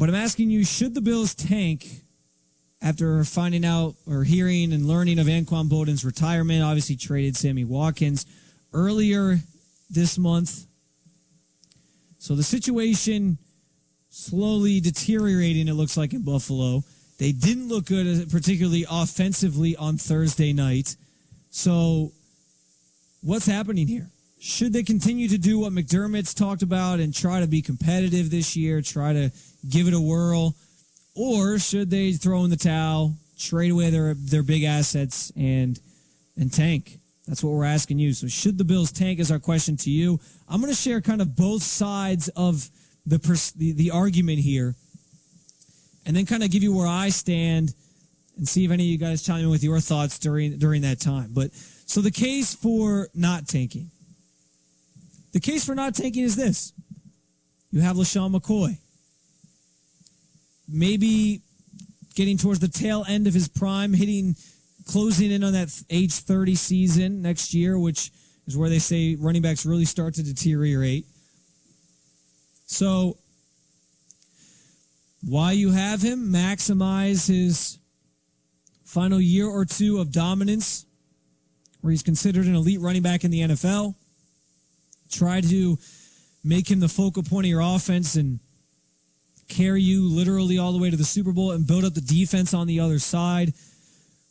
But I'm asking you, should the Bills tank after finding out or hearing and learning of Anquan Boldin's retirement? Obviously, traded Sammy Watkins earlier this month. So the situation slowly deteriorating, it looks like, in Buffalo. They didn't look good, uh, particularly offensively on Thursday night. So, what's happening here? Should they continue to do what McDermott's talked about and try to be competitive this year, try to give it a whirl? Or should they throw in the towel, trade away their, their big assets, and, and tank? That's what we're asking you. So, should the Bills tank is our question to you. I'm going to share kind of both sides of the, pers- the, the argument here and then kind of give you where I stand and see if any of you guys chime in with your thoughts during during that time. But so the case for not tanking. The case for not tanking is this. You have LeSean McCoy. Maybe getting towards the tail end of his prime, hitting closing in on that age 30 season next year, which is where they say running backs really start to deteriorate. So why you have him, maximize his final year or two of dominance, where he's considered an elite running back in the NFL. Try to make him the focal point of your offense and carry you literally all the way to the Super Bowl and build up the defense on the other side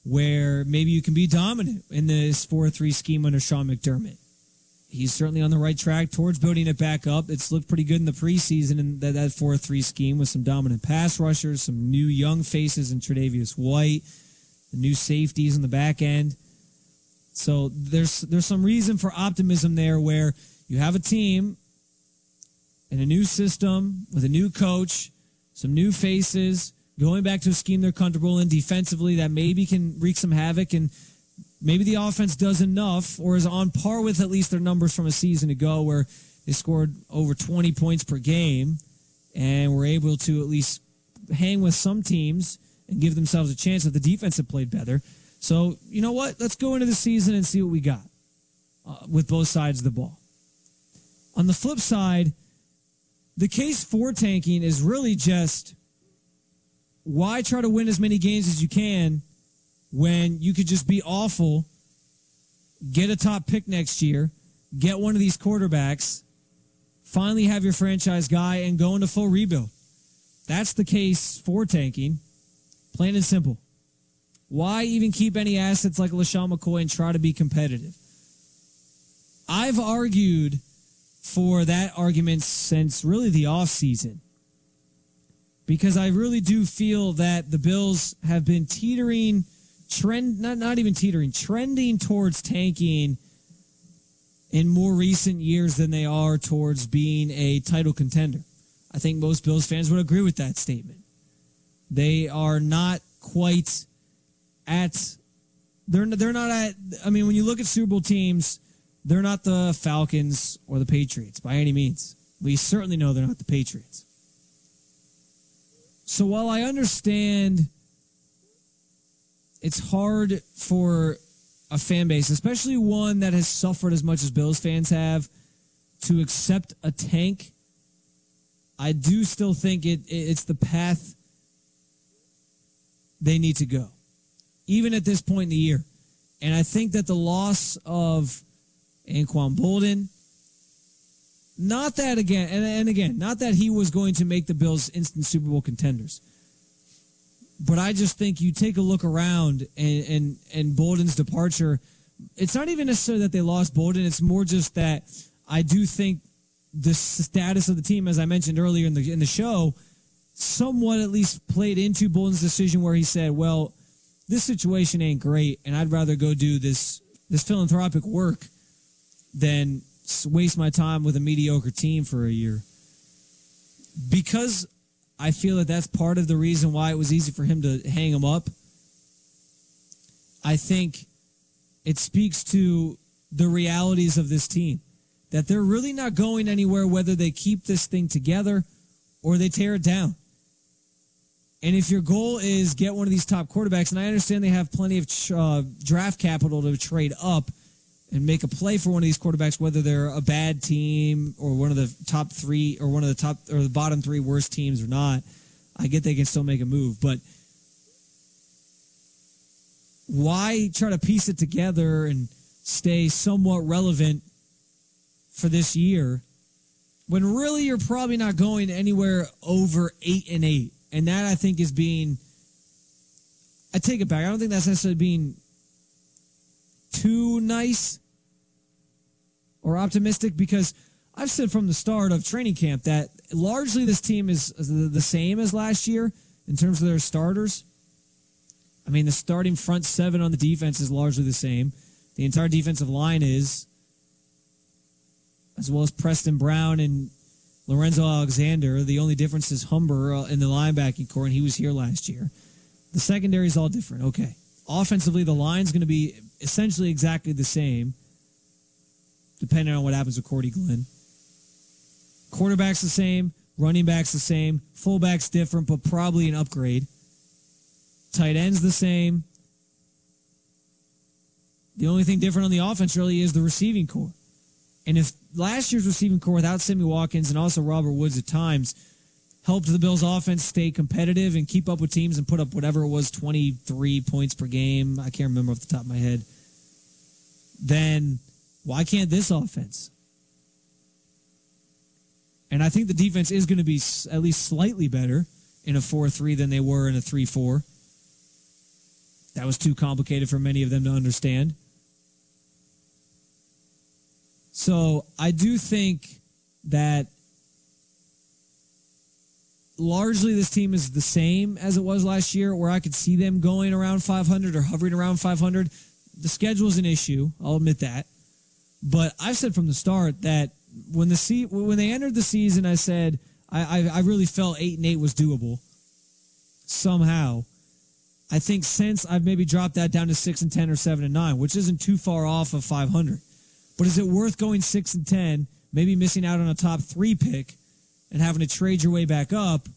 where maybe you can be dominant in this 4 3 scheme under Sean McDermott he's certainly on the right track towards building it back up. It's looked pretty good in the preseason in that, that 4-3 scheme with some dominant pass rushers, some new young faces in Tre'Davious White, the new safeties in the back end. So there's there's some reason for optimism there where you have a team in a new system with a new coach, some new faces, going back to a scheme they're comfortable in defensively that maybe can wreak some havoc and maybe the offense does enough or is on par with at least their numbers from a season ago where they scored over 20 points per game and were able to at least hang with some teams and give themselves a chance that the defense had played better. So, you know what? Let's go into the season and see what we got uh, with both sides of the ball. On the flip side, the case for tanking is really just why try to win as many games as you can when you could just be awful, get a top pick next year, get one of these quarterbacks, finally have your franchise guy, and go into full rebuild. That's the case for tanking, plain and simple. Why even keep any assets like LeSean McCoy and try to be competitive? I've argued for that argument since really the offseason because I really do feel that the Bills have been teetering – trend not not even teetering, trending towards tanking in more recent years than they are towards being a title contender. I think most Bills fans would agree with that statement. They are not quite at they're they're not at I mean when you look at Super Bowl teams, they're not the Falcons or the Patriots by any means. We certainly know they're not the Patriots. So while I understand it's hard for a fan base, especially one that has suffered as much as Bills fans have, to accept a tank. I do still think it, it's the path they need to go, even at this point in the year. And I think that the loss of Anquan Boldin. not that again, and, and again, not that he was going to make the Bills instant Super Bowl contenders but I just think you take a look around and and and Boldin's departure. It's not even necessarily that they lost Boldin. It's more just that I do think the status of the team, as I mentioned earlier in the in the show, somewhat at least played into Boldin's decision where he said, "Well, this situation ain't great, and I'd rather go do this this philanthropic work than waste my time with a mediocre team for a year." Because I feel that that's part of the reason why it was easy for him to hang him up. I think it speaks to the realities of this team that they're really not going anywhere whether they keep this thing together or they tear it down. And if your goal is get one of these top quarterbacks, and I understand they have plenty of uh, draft capital to trade up and make a play for one of these quarterbacks, whether they're a bad team or one of the top three or one of the top or the bottom three worst teams or not. I get they can still make a move, but why try to piece it together and stay somewhat relevant for this year when really you're probably not going anywhere over eight and eight? And that I think is being, I take it back. I don't think that's necessarily being too nice or optimistic because I've said from the start of training camp that largely this team is the same as last year in terms of their starters. I mean, the starting front seven on the defense is largely the same. The entire defensive line is, as well as Preston Brown and Lorenzo Alexander. The only difference is Humber uh, in the linebacking corps, and he was here last year. The secondary is all different. Okay. Offensively, the line's going to be essentially exactly the same, depending on what happens with Cordy Glenn. Quarterback's the same, running back's the same, fullback's different, but probably an upgrade. Tight end's the same. The only thing different on the offense really is the receiving corps. And if last year's receiving corps without Sammy Watkins and also Robert Woods at times helped the Bills offense stay competitive and keep up with teams and put up whatever it was 23 points per game, I can't remember off the top of my head. Then why can't this offense? And I think the defense is going to be at least slightly better in a 4 3 than they were in a 3 4. That was too complicated for many of them to understand. So I do think that largely this team is the same as it was last year, where I could see them going around 500 or hovering around 500. The schedule is an issue. I'll admit that. But I've said from the start that when the se- when they entered the season, I said I, I, I really felt eight and eight was doable somehow. I think since I've maybe dropped that down to six and ten or seven and nine, which isn't too far off of 500. But is it worth going six and ten, maybe missing out on a top three pick, and having to trade your way back up,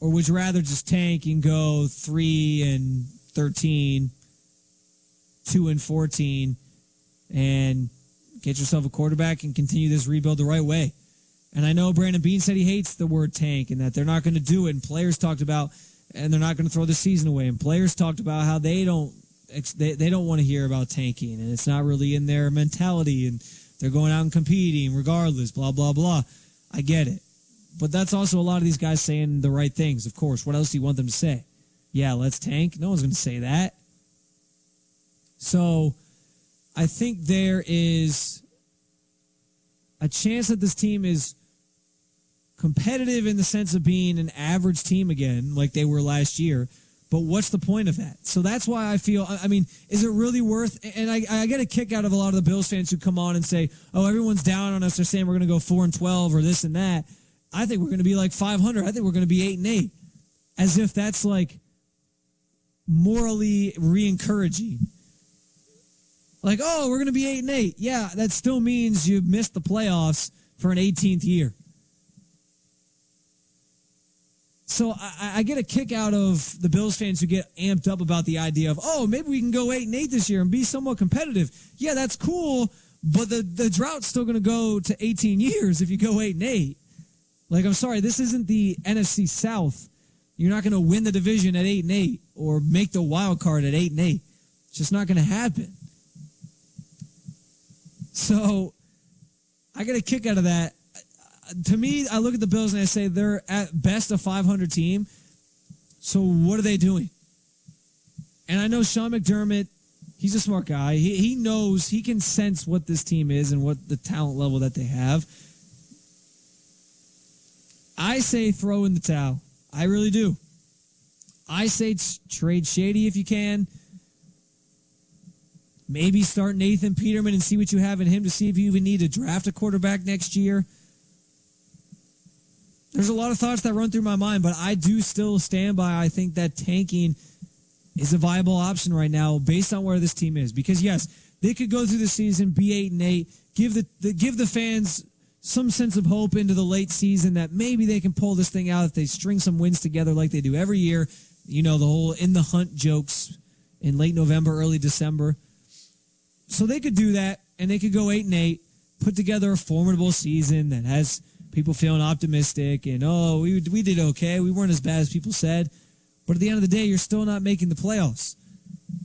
or would you rather just tank and go three and 13, two and fourteen, and get yourself a quarterback and continue this rebuild the right way? And I know Brandon Beane said he hates the word tank and that they're not going to do it. And players talked about, and they're not going to throw the season away. And players talked about how they don't they, they don't want to hear about tanking and it's not really in their mentality and they're going out and competing regardless, blah, blah, blah. I get it. But that's also a lot of these guys saying the right things, of course. What else do you want them to say? Yeah, let's tank. No one's going to say that. So I think there is a chance that this team is competitive in the sense of being an average team again, like they were last year but what's the point of that? So that's why I feel, I mean, is it really worth, and I, I get a kick out of a lot of the Bills fans who come on and say, oh, everyone's down on us. They're saying we're going to go 4 and 12 or this and that. I think we're going to be like 500. I think we're going to be 8 and 8. As if that's like morally re encouraging. Like, oh, we're going to be 8 and 8. Yeah, that still means you missed the playoffs for an 18th year. So I, I, get a kick out of the Bills fans who get amped up about the idea of, oh, maybe we can go eight and eight this year and be somewhat competitive. Yeah, that's cool, but the, the drought's still going to go to 18 years if you go eight and eight. Like, I'm sorry, this isn't the NFC South. You're not going to win the division at eight and eight or make the wild card at eight and eight. It's just not going to happen. So I get a kick out of that to me, I look at the Bills and I say they're at best a 500 team. So what are they doing? And I know Sean McDermott, he's a smart guy. He, he knows, he can sense what this team is and what the talent level that they have. I say throw in the towel. I really do. I say trade Shady if you can. Maybe start Nathan Peterman and see what you have in him to see if you even need to draft a quarterback next year. There's a lot of thoughts that run through my mind, but I do still stand by. I think that tanking is a viable option right now based on where this team is. Because yes, they could go through the season, be eight and eight, give the, the give the fans some sense of hope into the late season that maybe they can pull this thing out if they string some wins together like they do every year. You know, the whole in the hunt jokes in late November, early December. So they could do that and they could go eight and eight, put together a formidable season that has people feeling optimistic and oh we we did okay. We weren't as bad as people said. But at the end of the day, you're still not making the playoffs.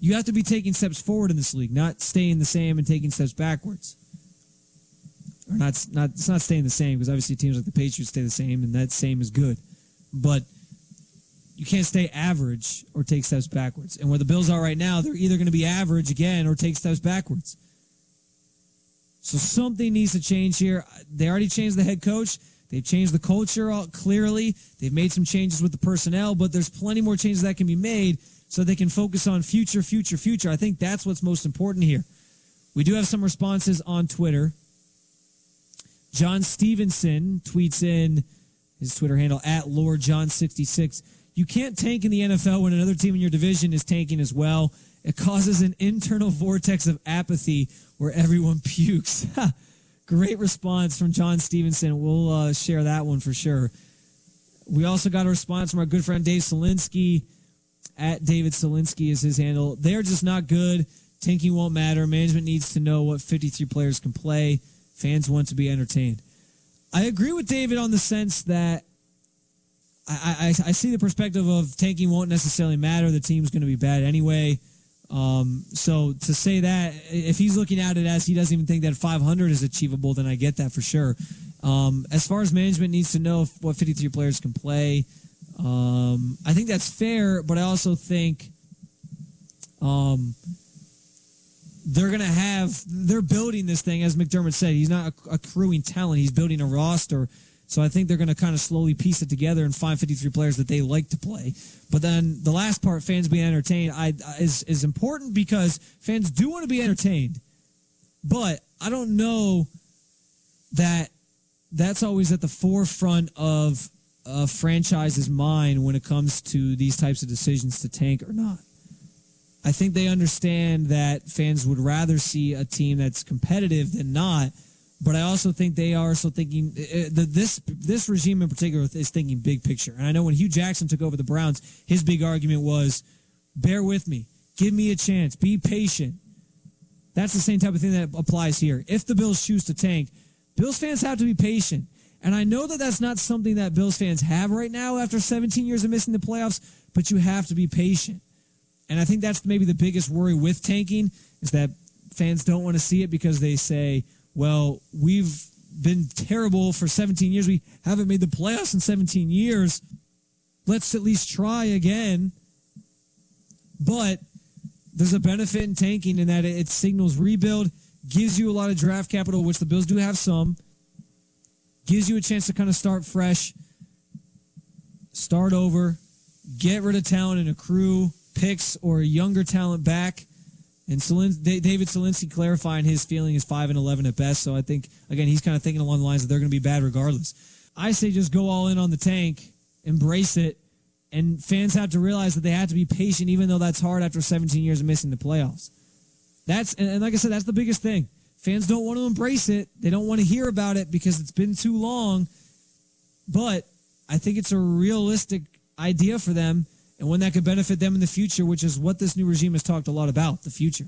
You have to be taking steps forward in this league, not staying the same and taking steps backwards. Or not not it's not staying the same because obviously teams like the Patriots stay the same and that same is good. But you can't stay average or take steps backwards. And where the Bills are right now, they're either going to be average again or take steps backwards. So something needs to change here. They already changed the head coach. They've changed the culture clearly. They've made some changes with the personnel, but there's plenty more changes that can be made so they can focus on future, future, future. I think that's what's most important here. We do have some responses on Twitter. John Stevenson tweets in his Twitter handle at Lord John 66 You can't tank in the NFL when another team in your division is tanking as well. It causes an internal vortex of apathy where everyone pukes. Great response from John Stevenson. We'll uh, share that one for sure. We also got a response from our good friend Dave Solinsky. At David Solinsky is his handle. They're just not good. Tanking won't matter. Management needs to know what 53 players can play. Fans want to be entertained. I agree with David on the sense that I, I, I see the perspective of tanking won't necessarily matter. The team's going to be bad anyway. Um, so to say that, if he's looking at it as he doesn't even think that 500 is achievable, then I get that for sure. Um, as far as management needs to know what 53 players can play, um, I think that's fair, but I also think um, they're going to have, they're building this thing, as McDermott said. He's not accruing talent, he's building a roster so I think they're going to kind of slowly piece it together and find 53 players that they like to play. But then the last part, fans being entertained, I, is is important because fans do want to be entertained, but I don't know that that's always at the forefront of a franchise's mind when it comes to these types of decisions to tank or not. I think they understand that fans would rather see a team that's competitive than not but I also think they are also thinking uh, the, this this regime in particular is thinking big picture. And I know when Hue Jackson took over the Browns, his big argument was, "Bear with me, give me a chance, be patient." That's the same type of thing that applies here. If the Bills choose to tank, Bills fans have to be patient. And I know that that's not something that Bills fans have right now after 17 years of missing the playoffs, but you have to be patient. And I think that's maybe the biggest worry with tanking is that fans don't want to see it because they say, well, we've been terrible for 17 years. We haven't made the playoffs in 17 years. Let's at least try again. But there's a benefit in tanking in that it signals rebuild, gives you a lot of draft capital, which the Bills do have some, gives you a chance to kind of start fresh, start over, get rid of talent and accrue picks or younger talent back and Selin- David Solinsky clarifying his feeling is 5 and 11 at best. So I think, again, he's kind of thinking along the lines that they're going to be bad regardless. I say just go all in on the tank, embrace it, and fans have to realize that they have to be patient, even though that's hard after 17 years of missing the playoffs. That's and, and like I said, that's the biggest thing. Fans don't want to embrace it. They don't want to hear about it because it's been too long. But I think it's a realistic idea for them and one that could benefit them in the future, which is what this new regime has talked a lot about the future.